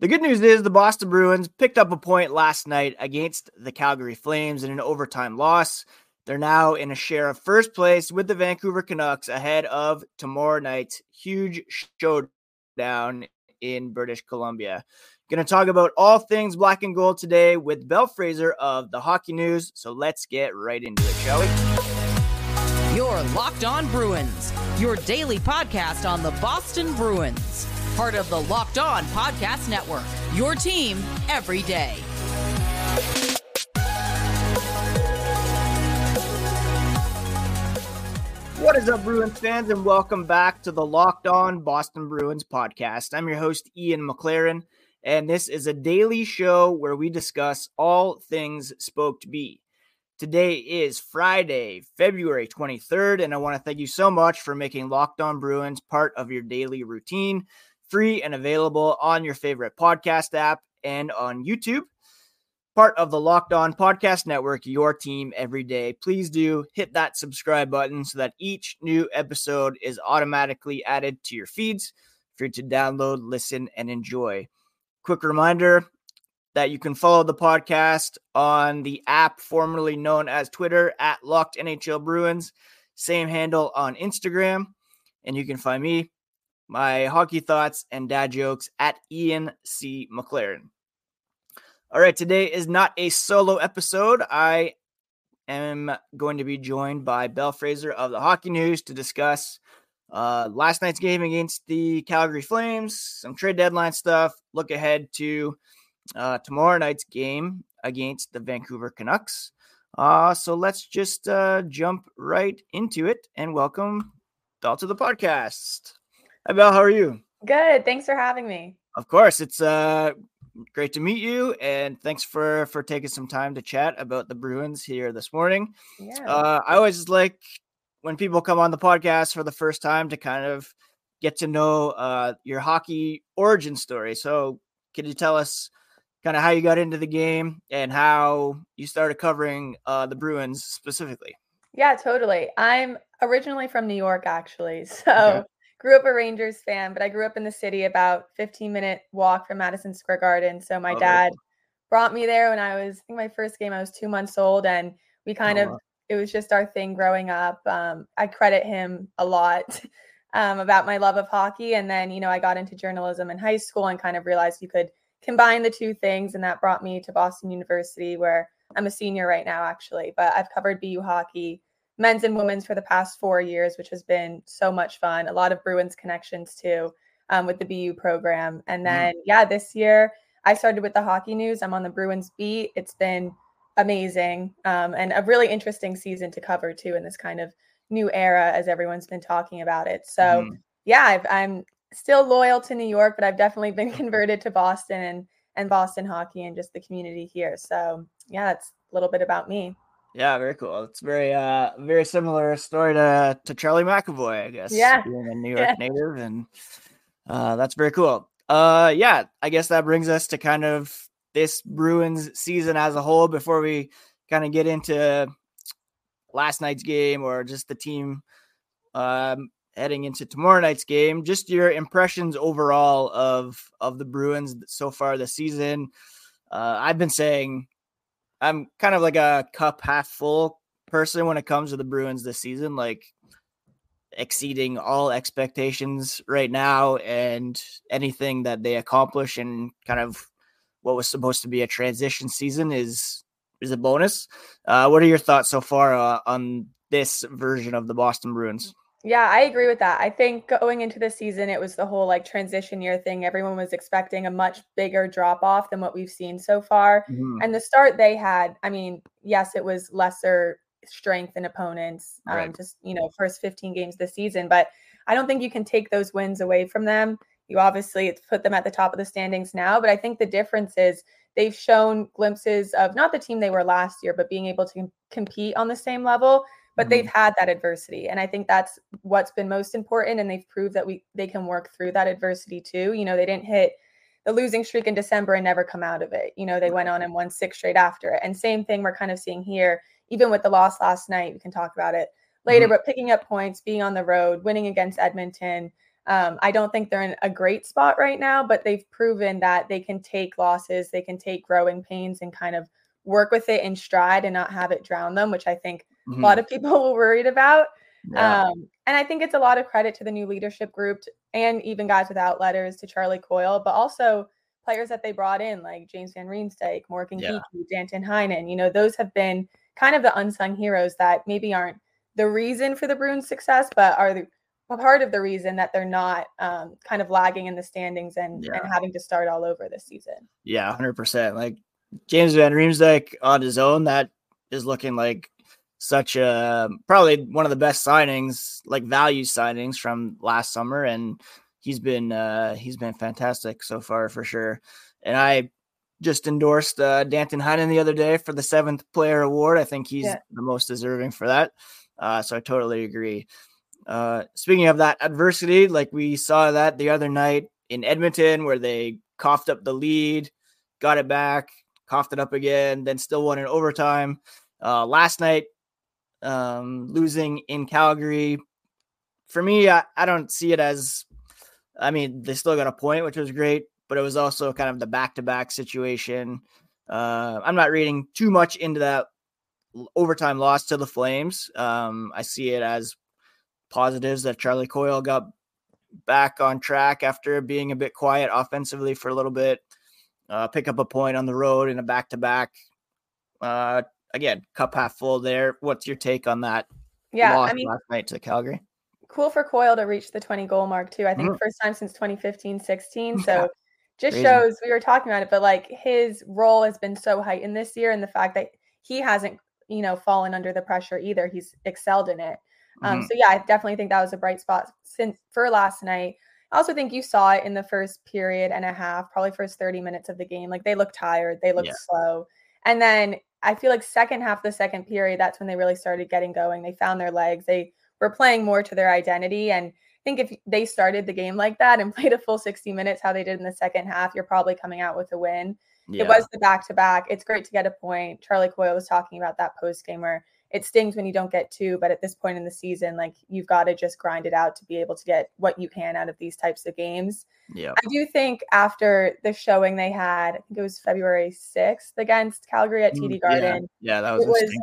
The good news is the Boston Bruins picked up a point last night against the Calgary Flames in an overtime loss. They're now in a share of first place with the Vancouver Canucks ahead of tomorrow night's huge showdown in British Columbia. Going to talk about all things black and gold today with Belle Fraser of the Hockey News. So let's get right into it, shall we? Your Locked On Bruins, your daily podcast on the Boston Bruins part of the Locked On Podcast Network. Your team every day. What is up, Bruins fans, and welcome back to the Locked On Boston Bruins podcast. I'm your host, Ian McLaren, and this is a daily show where we discuss all things Spoked B. Today is Friday, February 23rd, and I want to thank you so much for making Locked On Bruins part of your daily routine free and available on your favorite podcast app and on YouTube. Part of the Locked On Podcast Network, your team every day. Please do hit that subscribe button so that each new episode is automatically added to your feeds for you to download, listen, and enjoy. Quick reminder that you can follow the podcast on the app formerly known as Twitter at Locked NHL Bruins. Same handle on Instagram. And you can find me my hockey thoughts and dad jokes at Ian C. McLaren. All right, today is not a solo episode. I am going to be joined by Belle Fraser of the Hockey News to discuss uh, last night's game against the Calgary Flames, some trade deadline stuff, look ahead to uh, tomorrow night's game against the Vancouver Canucks. Uh, so let's just uh, jump right into it and welcome Belle to the podcast. Hi, Belle. How are you? Good. Thanks for having me. Of course. It's uh great to meet you and thanks for for taking some time to chat about the Bruins here this morning. Yeah. Uh, I always like when people come on the podcast for the first time to kind of get to know uh, your hockey origin story. So, can you tell us kind of how you got into the game and how you started covering uh, the Bruins specifically? Yeah, totally. I'm originally from New York, actually. So, okay grew up a Rangers fan, but I grew up in the city about 15 minute walk from Madison Square Garden. So my oh, dad brought me there when I was, I think my first game, I was two months old. And we kind oh, of, wow. it was just our thing growing up. Um, I credit him a lot um, about my love of hockey. And then, you know, I got into journalism in high school and kind of realized you could combine the two things. And that brought me to Boston University, where I'm a senior right now, actually. But I've covered BU hockey men's and women's for the past four years, which has been so much fun. A lot of Bruins connections too um, with the BU program. And mm-hmm. then, mm. yeah, this year I started with the hockey news. I'm on the Bruins beat. It's been amazing um, and a really interesting season to cover too in this kind of new era as everyone's been talking about it. So, mm-hmm. yeah, i am still loyal to New York, but I've definitely been converted to Boston and and Boston hockey and just the community here. So, yeah, that's a little bit about me. Yeah, very cool. It's very uh very similar story to to Charlie McAvoy, I guess. Yeah. Being a New York yeah. native and uh that's very cool. Uh yeah, I guess that brings us to kind of this Bruins season as a whole before we kind of get into last night's game or just the team um heading into tomorrow night's game. Just your impressions overall of of the Bruins so far this season. Uh, I've been saying I'm kind of like a cup half full person when it comes to the Bruins this season, like exceeding all expectations right now and anything that they accomplish and kind of what was supposed to be a transition season is is a bonus. Uh, what are your thoughts so far uh, on this version of the Boston Bruins? Yeah, I agree with that. I think going into the season, it was the whole like transition year thing. Everyone was expecting a much bigger drop off than what we've seen so far. Mm-hmm. And the start they had, I mean, yes, it was lesser strength and opponents, um, right. just, you know, first 15 games this season. But I don't think you can take those wins away from them. You obviously put them at the top of the standings now. But I think the difference is they've shown glimpses of not the team they were last year, but being able to compete on the same level but mm-hmm. they've had that adversity and i think that's what's been most important and they've proved that we they can work through that adversity too you know they didn't hit the losing streak in december and never come out of it you know they went on and won six straight after it and same thing we're kind of seeing here even with the loss last night we can talk about it later mm-hmm. but picking up points being on the road winning against edmonton Um, I don't think they're in a great spot right now, but they've proven that they can take losses, they can take growing pains and kind of work with it in stride and not have it drown them, which I think mm-hmm. a lot of people were worried about. Yeah. Um, and I think it's a lot of credit to the new leadership group and even guys without letters to Charlie Coyle, but also players that they brought in like James Van Riemsdyk, Morgan yeah. Geekie, Danton Heinen. You know, those have been kind of the unsung heroes that maybe aren't the reason for the Bruins' success, but are the part of the reason that they're not um, kind of lagging in the standings and, yeah. and having to start all over this season. Yeah, hundred percent. Like James Van Riemsdyk on his own, that is looking like such a probably one of the best signings, like value signings from last summer, and he's been uh, he's been fantastic so far for sure. And I just endorsed uh, Danton Heinen the other day for the seventh player award. I think he's yeah. the most deserving for that. Uh, so I totally agree. Uh, speaking of that adversity, like we saw that the other night in Edmonton, where they coughed up the lead, got it back, coughed it up again, then still won in overtime. Uh, last night, um, losing in Calgary, for me, I, I don't see it as. I mean, they still got a point, which was great, but it was also kind of the back to back situation. Uh, I'm not reading too much into that overtime loss to the Flames. Um, I see it as positives that Charlie Coyle got back on track after being a bit quiet offensively for a little bit. Uh, pick up a point on the road in a back to back. Again, cup half full there. What's your take on that? Yeah, I mean, last night to Calgary. Cool for Coyle to reach the 20 goal mark too. I think mm-hmm. first time since 2015 16. So yeah. just Crazy. shows we were talking about it, but like his role has been so heightened this year, and the fact that he hasn't you know, fallen under the pressure either. He's excelled in it. Um, mm-hmm. So yeah, I definitely think that was a bright spot since for last night. I also think you saw it in the first period and a half, probably first 30 minutes of the game. Like they looked tired, they looked yeah. slow. And then I feel like second half the second period, that's when they really started getting going. They found their legs. They were playing more to their identity. And I think if they started the game like that and played a full 60 minutes, how they did in the second half, you're probably coming out with a win. Yeah. It was the back to back. It's great to get a point. Charlie Coyle was talking about that post game where it stings when you don't get two, but at this point in the season, like you've got to just grind it out to be able to get what you can out of these types of games. Yeah. I do think after the showing they had, I think it was February 6th against Calgary at TD mm, Garden. Yeah, yeah that was, was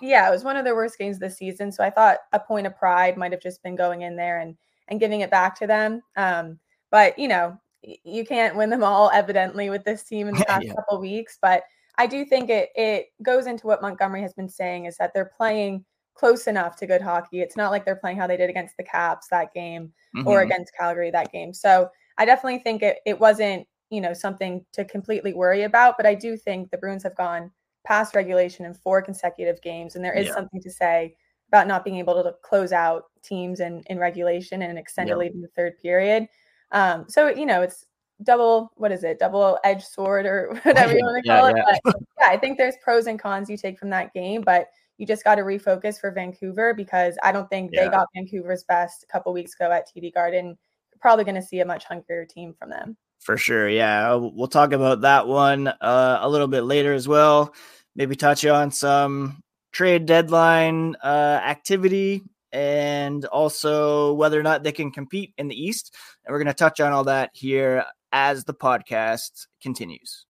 yeah, it was one of the worst games this season. So I thought a point of pride might have just been going in there and and giving it back to them. Um, but you know, you can't win them all evidently with this team in the past yeah. couple weeks but i do think it it goes into what montgomery has been saying is that they're playing close enough to good hockey it's not like they're playing how they did against the caps that game mm-hmm. or against calgary that game so i definitely think it, it wasn't you know something to completely worry about but i do think the bruins have gone past regulation in four consecutive games and there is yeah. something to say about not being able to close out teams in, in regulation and an extended yeah. lead in the third period um, so you know, it's double what is it, double edged sword or whatever you want to call yeah, it. But yeah, I think there's pros and cons you take from that game, but you just got to refocus for Vancouver because I don't think yeah. they got Vancouver's best a couple weeks ago at TD Garden. You're probably going to see a much hungrier team from them. For sure. Yeah. We'll talk about that one uh, a little bit later as well. Maybe touch on some trade deadline uh, activity and also whether or not they can compete in the East. And we're going to touch on all that here as the podcast continues.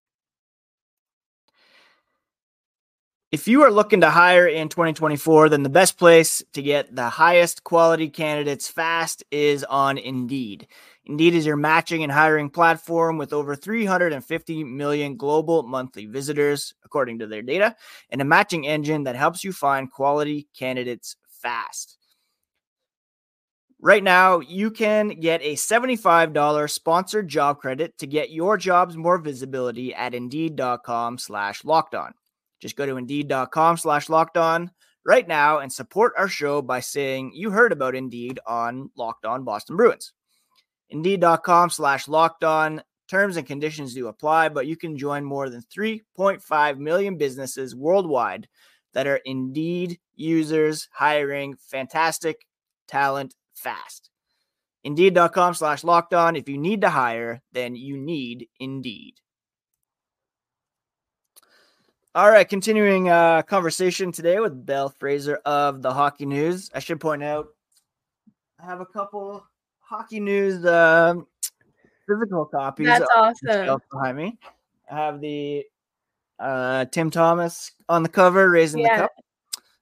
If you are looking to hire in 2024, then the best place to get the highest quality candidates fast is on Indeed. Indeed is your matching and hiring platform with over 350 million global monthly visitors, according to their data, and a matching engine that helps you find quality candidates fast. Right now, you can get a $75 sponsored job credit to get your jobs more visibility at indeed.com slash locked on. Just go to indeed.com slash locked on right now and support our show by saying you heard about Indeed on Locked On Boston Bruins. Indeed.com slash locked on. Terms and conditions do apply, but you can join more than 3.5 million businesses worldwide that are Indeed users hiring fantastic talent fast. Indeed.com slash locked on. If you need to hire, then you need Indeed. All right, continuing uh, conversation today with Belle Fraser of the Hockey News. I should point out, I have a couple hockey news uh, physical copies. That's awesome. Behind me, I have the uh, Tim Thomas on the cover, raising yeah. the cup,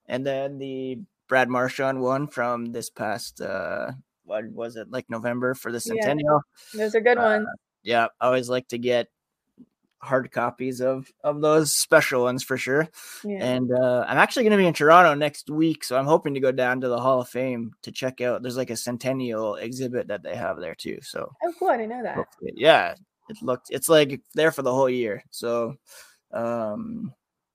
and then the Brad Marchand one from this past uh, what was it like November for the centennial? Yeah. Those are good uh, ones. Yeah, I always like to get hard copies of of those special ones for sure. Yeah. And uh, I'm actually going to be in Toronto next week, so I'm hoping to go down to the Hall of Fame to check out. There's like a centennial exhibit that they have there too. So oh, cool! I didn't know that. Yeah, it looked. It's like there for the whole year. So um,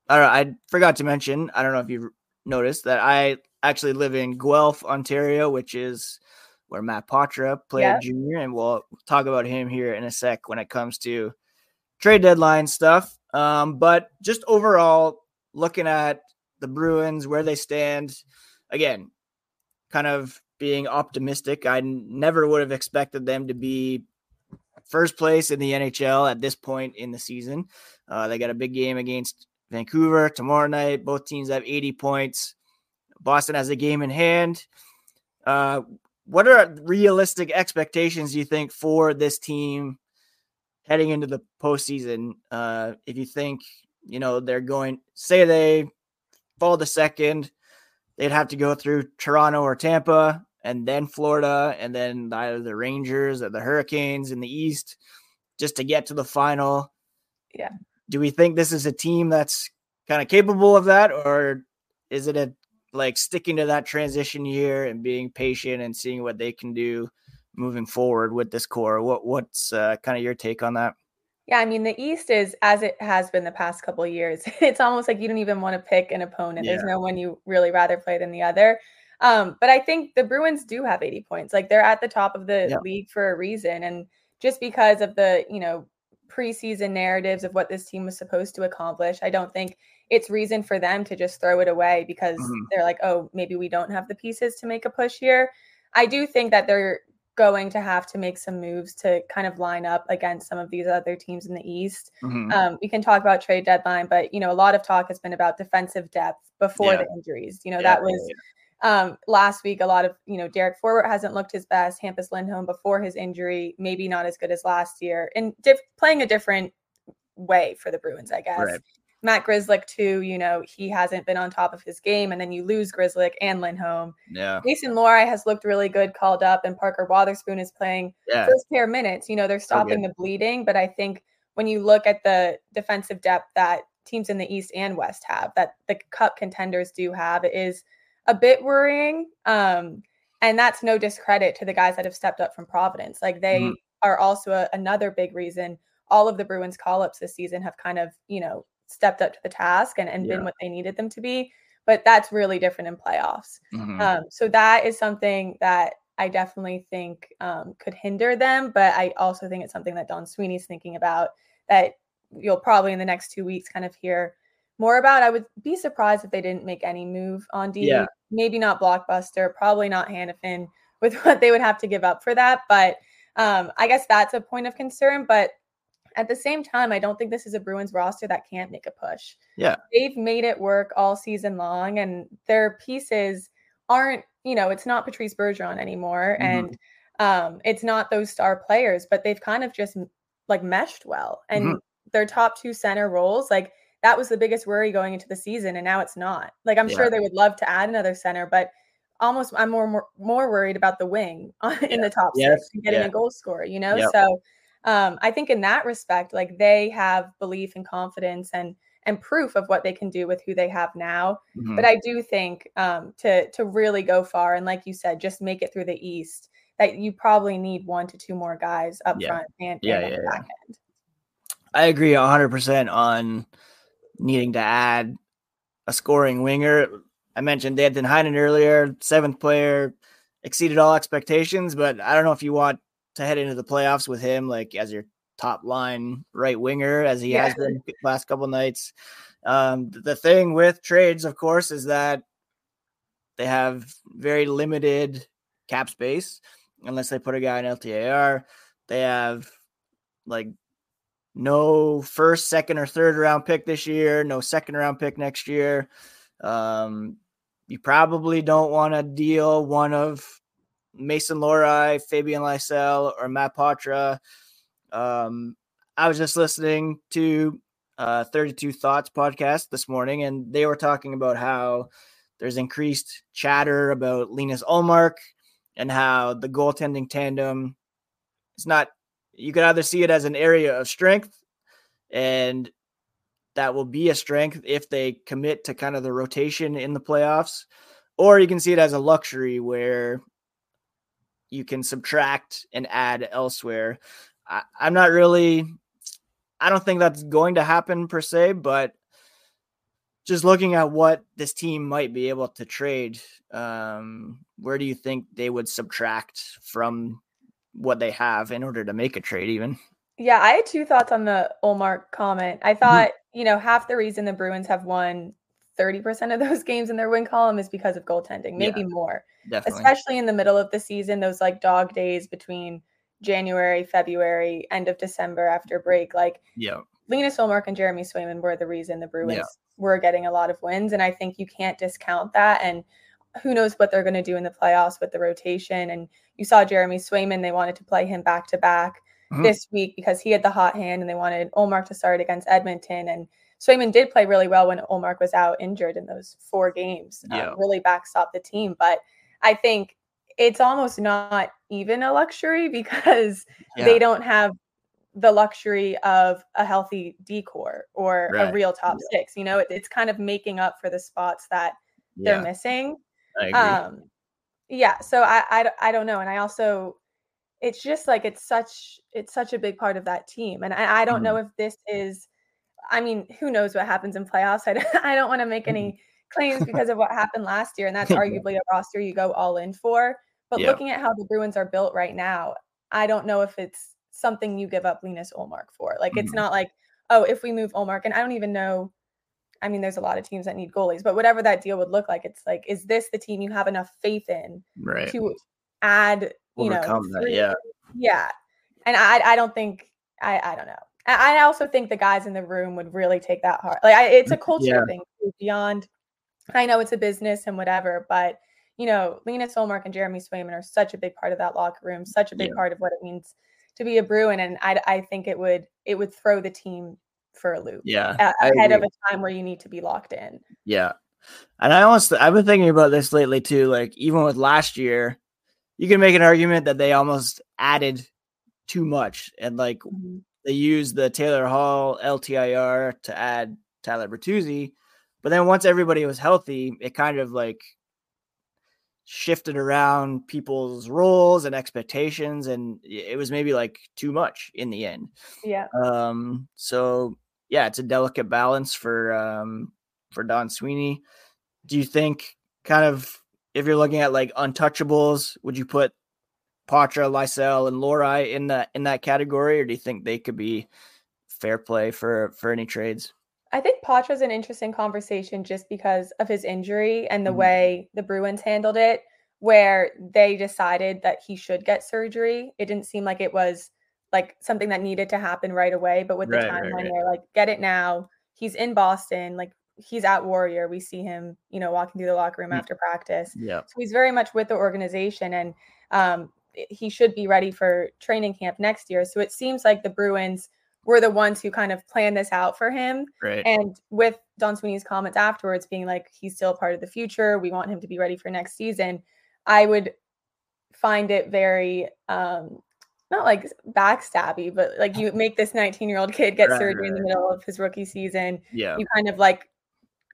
I don't know. I forgot to mention. I don't know if you noticed that I actually live in Guelph, Ontario, which is where Matt Poitras played yep. junior, and we'll talk about him here in a sec when it comes to trade deadline stuff. Um, but just overall, looking at the Bruins, where they stand, again, kind of being optimistic. I never would have expected them to be first place in the NHL at this point in the season. Uh, they got a big game against Vancouver tomorrow night. Both teams have 80 points. Boston has a game in hand. Uh, what are realistic expectations you think for this team heading into the postseason, uh, if you think you know they're going, say they fall to second, they'd have to go through Toronto or Tampa, and then Florida, and then either the Rangers or the Hurricanes in the East, just to get to the final. Yeah. Do we think this is a team that's kind of capable of that, or is it a like sticking to that transition year and being patient and seeing what they can do moving forward with this core. What what's uh, kind of your take on that? Yeah, I mean the East is as it has been the past couple of years. It's almost like you don't even want to pick an opponent. Yeah. There's no one you really rather play than the other. Um, but I think the Bruins do have 80 points. Like they're at the top of the yeah. league for a reason, and just because of the you know preseason narratives of what this team was supposed to accomplish, I don't think it's reason for them to just throw it away because mm-hmm. they're like, oh, maybe we don't have the pieces to make a push here. I do think that they're going to have to make some moves to kind of line up against some of these other teams in the East. Mm-hmm. Um, we can talk about trade deadline, but you know, a lot of talk has been about defensive depth before yeah. the injuries. You know, yeah, that was yeah, um, last week. A lot of you know, Derek Forbort hasn't looked his best. Hampus Lindholm before his injury, maybe not as good as last year, and diff- playing a different way for the Bruins, I guess. Right. Matt Grzelcyk too, you know, he hasn't been on top of his game, and then you lose Grzelcyk and Lindholm. Yeah. Mason Lohrei has looked really good, called up, and Parker Wotherspoon is playing yeah. first pair minutes. You know, they're stopping the bleeding, but I think when you look at the defensive depth that teams in the East and West have, that the Cup contenders do have, it is a bit worrying. Um, and that's no discredit to the guys that have stepped up from Providence. Like they mm-hmm. are also a, another big reason all of the Bruins call ups this season have kind of, you know, stepped up to the task and, and yeah. been what they needed them to be. But that's really different in playoffs. Mm-hmm. Um, so that is something that I definitely think um, could hinder them. But I also think it's something that Don Sweeney's thinking about that you'll probably in the next two weeks kind of hear more about. I would be surprised if they didn't make any move on D. Yeah. Maybe not blockbuster, probably not Hanifin with what they would have to give up for that. But um, I guess that's a point of concern. But at the same time, I don't think this is a Bruins roster that can't make a push. Yeah. They've made it work all season long, and their pieces aren't, you know, it's not Patrice Bergeron anymore. Mm-hmm. And um, it's not those star players, but they've kind of just like meshed well. And mm-hmm. their top two center roles, like that was the biggest worry going into the season, and now it's not. Like I'm yeah. sure they would love to add another center, but almost I'm more more, more worried about the wing in yeah. the top yes. six and getting yeah. a goal scorer, you know? Yep. So um, I think in that respect, like they have belief and confidence and and proof of what they can do with who they have now. Mm-hmm. But I do think um, to to really go far and like you said, just make it through the East, that you probably need one to two more guys up yeah. front and, yeah, and yeah, back end. I agree hundred percent on needing to add a scoring winger. I mentioned Danton Heinen earlier, seventh player, exceeded all expectations, but I don't know if you want to head into the playoffs with him, like as your top line right winger, as he yeah. has been last couple nights. Um, the thing with trades, of course, is that they have very limited cap space unless they put a guy in LTIR. They have like no first, second, or third round pick this year, no second round pick next year. Um, you probably don't want to deal one of Mason Lohrei, Fabian Lysell, or Matt Poitras. Um, I was just listening to uh, 32 Thoughts podcast this morning, and they were talking about how there's increased chatter about Linus Ullmark and how the goaltending tandem is not, you could either see it as an area of strength, and that will be a strength if they commit to kind of the rotation in the playoffs, or you can see it as a luxury where you can subtract and add elsewhere. I, I'm not really I don't think that's going to happen per se, but just looking at what this team might be able to trade, um, where do you think they would subtract from what they have in order to make a trade, even? Yeah, I had two thoughts on the Ullmark comment. I mm-hmm. thought, mm-hmm. you know, half the reason the Bruins have won 30% of those games in their win column is because of goaltending, maybe yeah, more. Definitely. Especially in the middle of the season, those like dog days between January, February, end of December after break. Like, yeah, Linus Ullmark and Jeremy Swayman were the reason the Bruins yeah. were getting a lot of wins, and I think you can't discount that. And who knows what they're going to do in the playoffs with the rotation? And you saw Jeremy Swayman; they wanted to play him back to back this week because he had the hot hand, and they wanted Ullmark to start against Edmonton. And Swayman did play really well when Ullmark was out injured in those four games. Um, yeah. Um, really backstop the team, but I think it's almost not even a luxury because yeah. they don't have the luxury of a healthy D core or right. a real top yeah. six. You know, it, it's kind of making up for the spots that yeah. they're missing. Um, yeah. So I, I, I don't know. And I also, it's just like, it's such, it's such a big part of that team. And I, I don't mm. know mm-hmm. if this is, I mean, who knows what happens in playoffs. I, I don't want to make any mm-hmm. claims because of what happened last year. And that's arguably a roster you go all in for. But yeah. looking at how the Bruins are built right now, I don't know if it's something you give up Linus Ullmark for. Like it's mm-hmm. not like, oh, if we move Ullmark, and I don't even know. I mean, there's a lot of teams that need goalies, but whatever that deal would look like, it's like, is this the team you have enough faith in right. to add, you Overcome know, that, yeah, yeah. And I, I don't think, I, I don't know. I, I also think the guys in the room would really take that hard. Like, I, it's a culture yeah. thing beyond. I know it's a business and whatever, but you know, Linus Ullmark and Jeremy Swayman are such a big part of that locker room, such a big yeah. part of what it means to be a Bruin. And I, I think it would it would throw the team for a loop. Yeah. ahead of a time where you need to be locked in. Yeah. And I almost I've been thinking about this lately too. Like even with last year, you can make an argument that they almost added too much and like mm-hmm. they used the Taylor Hall LTIR to add Tyler Bertuzzi. But then once everybody was healthy, it kind of like shifted around people's roles and expectations and it was maybe like too much in the end yeah um so yeah it's a delicate balance for um for don sweeney do you think kind of if you're looking at like untouchables would you put Poitras, Lysell, and Lohrei in that in that category, or do you think they could be fair play for for any trades? I think Poitras an interesting conversation just because of his injury and the mm-hmm. way the Bruins handled it, where they decided that he should get surgery. It didn't seem like it was like something that needed to happen right away, but with right, the timeline, right, right. they're like, get it now. He's in Boston, like he's at Warrior. We see him, you know, walking through the locker room after practice. Yeah. So he's very much with the organization and um, he should be ready for training camp next year. So it seems like the Bruins were the ones who kind of planned this out for him. Right. And with Don Sweeney's comments afterwards being like, he's still part of the future. We want him to be ready for next season. I would find it very um not like backstabby, but like you make this 19 year old kid get right, surgery right. in the middle of his rookie season. Yeah. You kind of like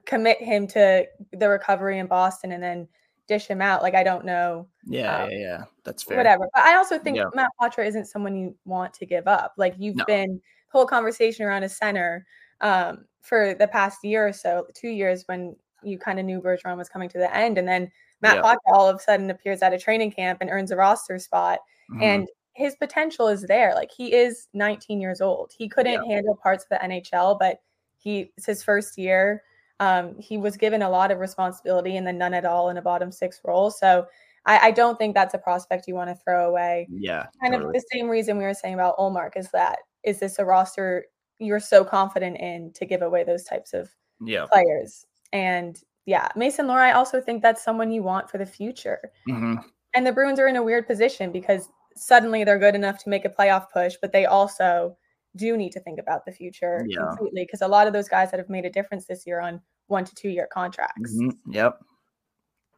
commit him to the recovery in Boston and then dish him out. Like I don't know. Yeah, um, yeah, yeah. That's fair. Whatever. But I also think yeah. Matt Poitras isn't someone you want to give up. Like you've no. been whole conversation around a center um, for the past year or so, two years when you kind of knew Bergeron was coming to the end. And then Matt yeah. all of a sudden appears at a training camp and earns a roster spot. Mm-hmm. And his potential is there. Like he is 19 years old. He couldn't yeah. handle parts of the NHL, but he it's his first year. Um, he was given a lot of responsibility and then none at all in a bottom six role. So I, I don't think that's a prospect you want to throw away. Yeah. Kind totally. of the same reason we were saying about Ullmark is that is this a roster you're so confident in to give away those types of yeah. players? And yeah, Mason Lohrei, I also think that's someone you want for the future. Mm-hmm. And the Bruins are in a weird position because suddenly they're good enough to make a playoff push, but they also do need to think about the future yeah. completely because a lot of those guys that have made a difference this year on one to two year contracts. Mm-hmm. Yep.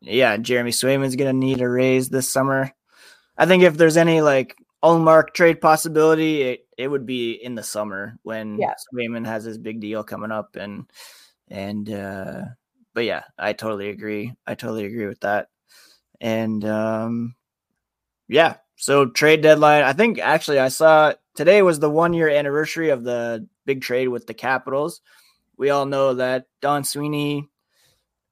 Yeah, Jeremy Swayman's gonna need a raise this summer. I think if there's any like Ullmark trade possibility, it, it would be in the summer when yeah. Swayman has his big deal coming up and and uh but yeah, I totally agree. I totally agree with that. And um yeah, so trade deadline. I think actually I saw today was the one year anniversary of the big trade with the Capitals. We all know that Don Sweeney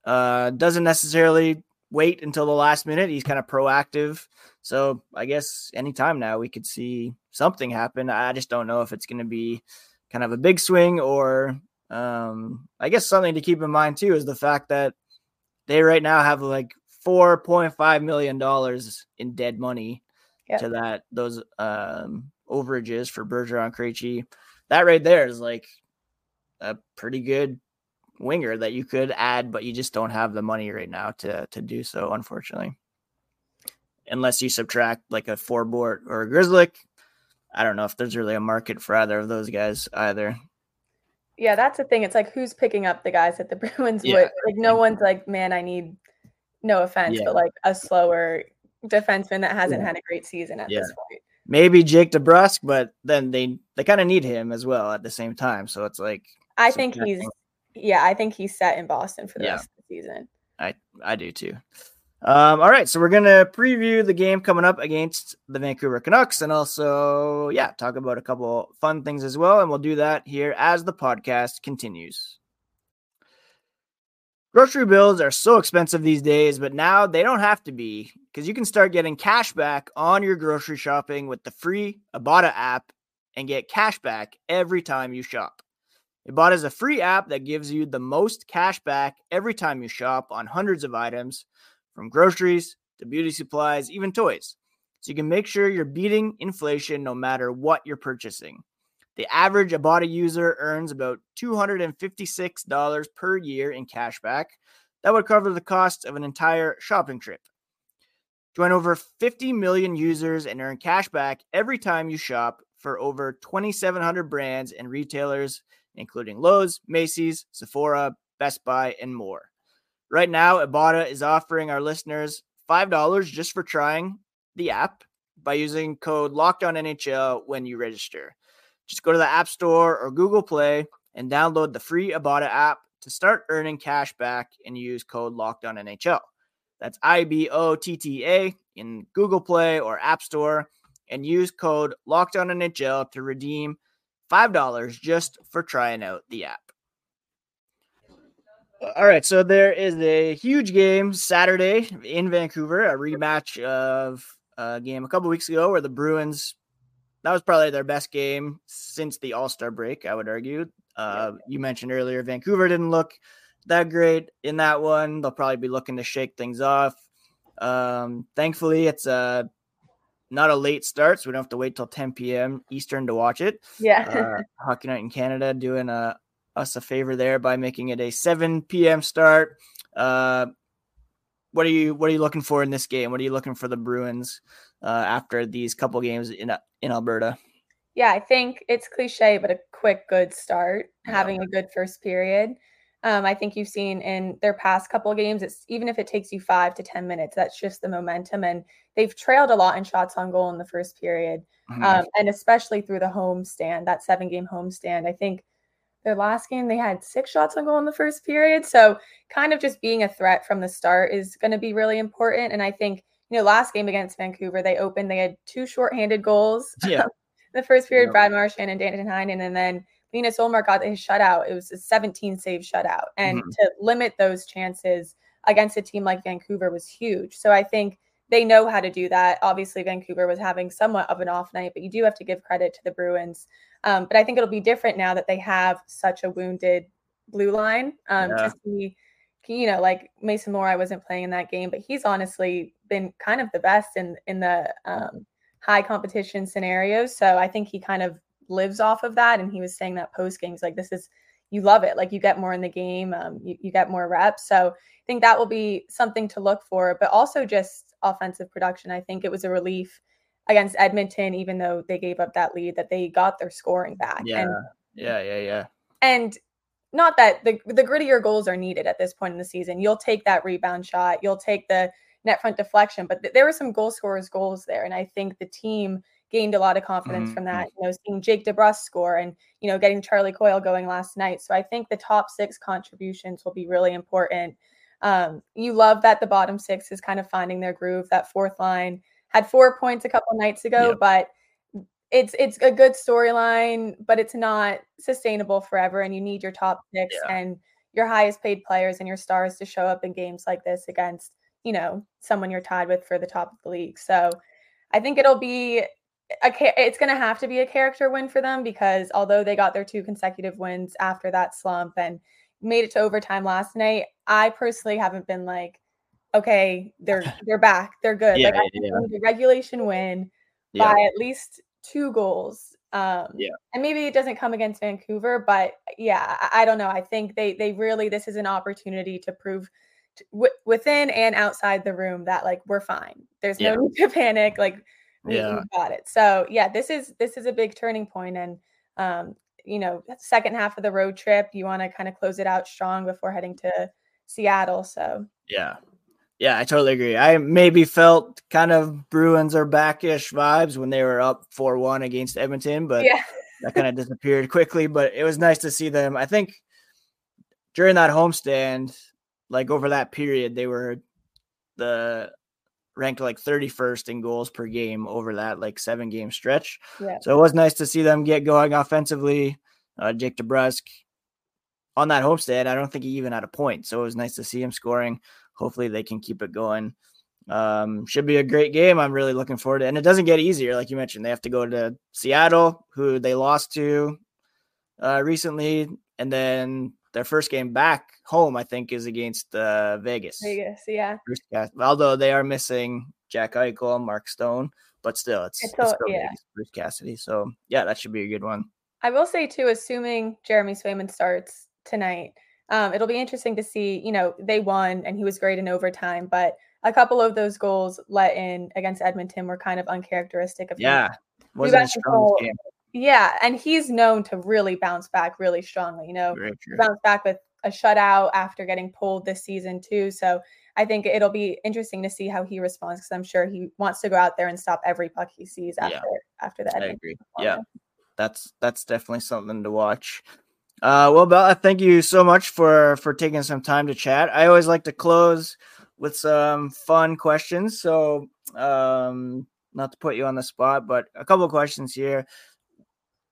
uh, doesn't necessarily wait until the last minute. He's kind of proactive. So I guess anytime now we could see something happen. I just don't know if it's going to be kind of a big swing or um, I guess something to keep in mind too is the fact that they right now have like four point five million dollars in dead money yep. to that those um, overages for Bergeron Krejci. That right there is like a pretty good winger that you could add, but you just don't have the money right now to to do so, unfortunately. Unless you subtract like a Forbort or a Grzelcyk, I don't know if there's really a market for either of those guys either. Yeah, that's the thing. It's like who's picking up the guys that the Bruins yeah. would like. No one's like, man, I need. No offense, yeah. but like a slower defenseman that hasn't yeah. had a great season at this point. Maybe Jake DeBrusk, but then they they kind of need him as well at the same time. So it's like I think he's yeah, I think he's set in Boston for the yeah. rest of the season. I I do too. Um, all right, so we're gonna preview the game coming up against the Vancouver Canucks, and also, yeah, talk about a couple fun things as well, and we'll do that here as the podcast continues. Grocery bills are so expensive these days, but now they don't have to be because you can start getting cash back on your grocery shopping with the free Ibotta app and get cash back every time you shop. Ibotta is a free app that gives you the most cash back every time you shop on hundreds of items, from groceries to beauty supplies, even toys. So you can make sure you're beating inflation no matter what you're purchasing. The average Ibotta user earns about $256 per year in cashback. That would cover the cost of an entire shopping trip. Join over 50 million users and earn cashback every time you shop for over 2,700 brands and retailers including Lowe's, Macy's, Sephora, Best Buy, and more. Right now, Ibotta is offering our listeners $5 just for trying the app by using code NHL when you register. Just go to the App Store or Google Play and download the free Ibotta app to start earning cash back and use code NHL. That's I B O T T A in Google Play or App Store and use code NHL to redeem $5 just for trying out the app. Uh, All right, so there is a huge game Saturday in Vancouver, a rematch of a game a couple weeks ago where the Bruins that was probably their best game since the All Star break. I would argue. Uh, you mentioned earlier Vancouver didn't look that great in that one. They'll probably be looking to shake things off. Um, thankfully, it's a not a late start, so we don't have to wait till 10 p.m. Eastern to watch it. Yeah. uh, Hockey Night in Canada doing a, uh, us a favor there by making it a 7 p.m. start. Uh, what are you What are you looking for in this game? What are you looking for the Bruins uh, after these couple games in in Alberta? Yeah, I think it's cliche, but a quick, good start, yeah. having a good first period. Um, I think you've seen in their past couple games, it's even if it takes you five to 10 minutes, that shifts the momentum. And they've trailed a lot in shots on goal in the first period. Mm-hmm. Um, and especially through the home stand, that seven game home stand. I think their last game, they had six shots on goal in the first period. So kind of just being a threat from the start is going to be really important. And I think, you know, last game against Vancouver, they opened, they had two shorthanded goals. Yeah. the first period, Brad Marchand and Danton Heinen. And then Linus Ullmark got his shutout. It was a 17 save shutout. And mm-hmm. to limit those chances against a team like Vancouver was huge. So I think they know how to do that. Obviously, Vancouver was having somewhat of an off night, but you do have to give credit to the Bruins. Um, but I think it'll be different now that they have such a wounded blue line. Um, yeah. To see, you know, like Mason Lohrei wasn't playing in that game, but he's honestly been kind of the best in in the um, high competition scenarios. So I think he kind of lives off of that. And he was saying that post games like this is you love it. Like you get more in the game, um, you, you get more reps. So I think that will be something to look for, but also just offensive production. I think it was a relief against Edmonton, even though they gave up that lead, that they got their scoring back. Yeah. And, yeah. Yeah. Yeah. and not that the the grittier goals are needed at this point in the season. You'll take that rebound shot, you'll take the net front deflection, but th- there were some goal scorers goals there, and I think the team gained a lot of confidence mm-hmm. from that. You know, seeing Jake DeBrusk score and you know getting Charlie Coyle going last night. So I think the top six contributions will be really important. Um, you love that the bottom six is kind of finding their groove. That fourth line had four points a couple nights ago, but it's it's a good storyline, but it's not sustainable forever. And you need your top six yeah. and your highest paid players and your stars to show up in games like this against, you know, someone you're tied with for the top of the league. So I think it'll be a it's going to have to be a character win for them because although they got their two consecutive wins after that slump and made it to overtime last night, I personally haven't been like, okay, they're they're back, they're good. Yeah, like yeah. the regulation win yeah. by at least two goals. Um, yeah, and maybe it doesn't come against Vancouver, but yeah, I, I don't know. I think they they really this is an opportunity to prove to, w- within and outside the room that like we're fine. There's no need to panic. Like we, yeah. got it. So yeah, this is this is a big turning point, and um, you know, second half of the road trip, you want to kind of close it out strong before heading to Seattle. So yeah, yeah, I totally agree. I maybe felt kind of Bruins are backish vibes when they were up 4 1 against Edmonton, but yeah. that kind of disappeared quickly. But it was nice to see them. I think during that homestand, like over that period, they were the ranked like 31st in goals per game over that like seven game stretch. Yeah. So it was nice to see them get going offensively. Uh, Jake DeBrusk on that homestand, I don't think he even had a point. So it was nice to see him scoring hopefully they can keep it going. Um, should be a great game. I'm really looking forward to it. And it doesn't get easier, like you mentioned. They have to go to Seattle, who they lost to uh, recently, and then their first game back home, I think, is against uh, Vegas. Vegas, yeah. Although they are missing Jack Eichel, Mark Stone, but still, it's, it's, it's still yeah. Bruce Cassidy. So yeah, that should be a good one. I will say too, assuming Jeremy Swayman starts tonight, um, it'll be interesting to see. You know, they won and he was great in overtime, but a couple of those goals let in against Edmonton were kind of uncharacteristic of yeah. Wasn't game. Yeah, and he's known to really bounce back really strongly. You know, bounce back with a shutout after getting pulled this season too. So I think it'll be interesting to see how he responds because I'm sure he wants to go out there and stop every puck he sees after yeah. after the. Edmonton I agree. Yeah, that's that's definitely something to watch. Uh, well, Bella, thank you so much for for taking some time to chat. I always like to close with some fun questions. So, um, not to put you on the spot, but a couple questions here.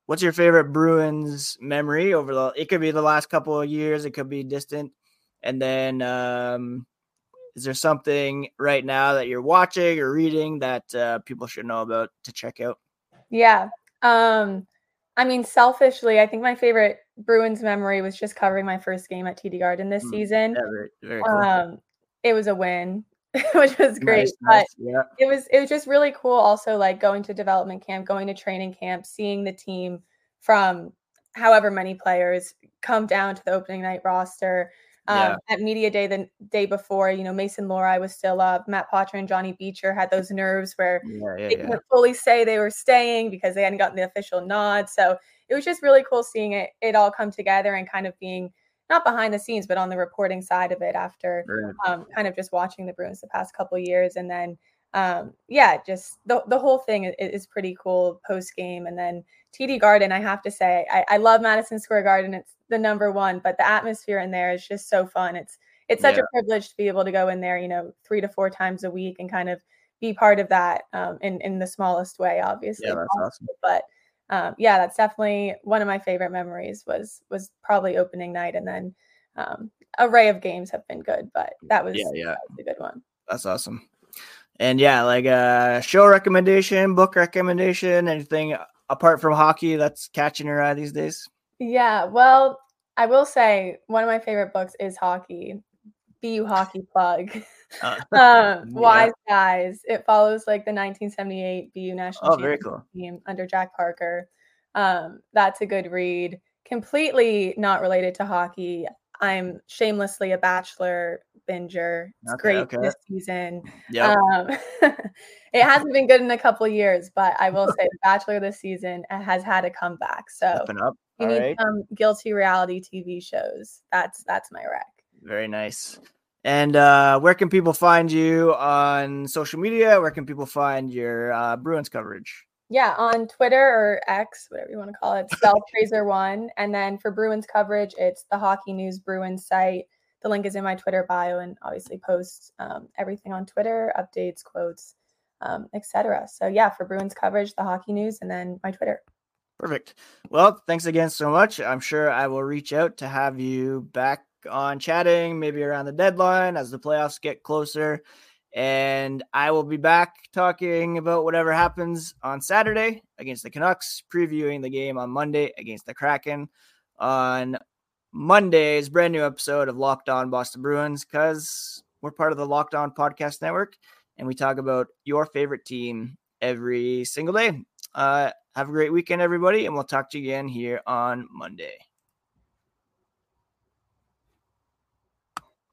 What's your favorite Bruins memory over the? It could be the last couple of years. It could be distant. And then, um, is there something right now that you're watching or reading that uh, people should know about to check out? Yeah. Um, I mean, selfishly, I think my favorite Bruins memory was just covering my first game at TD Garden this mm, season. Very, very cool. um, it was a win, which was great. Nice, but nice, yeah. it was it was just really cool. Also, like going to development camp, going to training camp, seeing the team from however many players come down to the opening night roster. Um, yeah. At media day the day before, you know, Mason Lohrei was still up. Matt Poitras and Johnny Beecher had those nerves where yeah, they couldn't fully say they were staying because they hadn't gotten the official nod. So it was just really cool seeing it it all come together and kind of being not behind the scenes, but on the reporting side of it after um, kind of just watching the Bruins the past couple years. And then, um, yeah, just the, the whole thing is, is pretty cool post game. And then TD Garden, I have to say, I, I love Madison Square Garden. It's the number one, but the atmosphere in there is just so fun. It's it's such yeah. a privilege to be able to go in there, you know, three to four times a week and kind of be part of that um, in in the smallest way, obviously. Yeah, that's awesome. But um, yeah, that's definitely one of my favorite memories. Was was probably opening night, and then um, array of games have been good, but that was yeah, yeah, was a good one. That's awesome. And yeah, like a uh, show recommendation, book recommendation, anything apart from hockey that's catching your eye these days? Yeah, well, I will say one of my favorite books is hockey. BU hockey plug. Uh, um, yeah. Wise guys. It follows like the 1978 BU national oh, very cool. team under Jack Parker. Um, that's a good read. completely not related to hockey. I'm shamelessly a Bachelor binger. It's okay, great okay. this season. Yeah. Um, it hasn't been good in a couple years, but I will say the Bachelor this season has had a comeback. So you need right. some guilty reality TV shows. That's that's my rec. Very nice. And uh, where can people find you on social media? Where can people find your uh, Bruins coverage? Yeah, on Twitter or X, whatever you want to call it, Spell Fraser One. And then for Bruins coverage, it's the Hockey News Bruins site. The link is in my Twitter bio, and obviously post um, everything on Twitter, updates, quotes, um, etc. So yeah, for Bruins coverage, the Hockey News, and then my Twitter. Perfect. Well, thanks again so much. I'm sure I will reach out to have you back on chatting, maybe around the deadline as the playoffs get closer. And I will be back talking about whatever happens on Saturday against the Canucks, previewing the game on Monday against the Kraken on Monday's brand new episode of Locked On Boston Bruins because we're part of the Locked On Podcast Network and we talk about your favorite team every single day. Uh, have a great weekend, everybody, and we'll talk to you again here on Monday.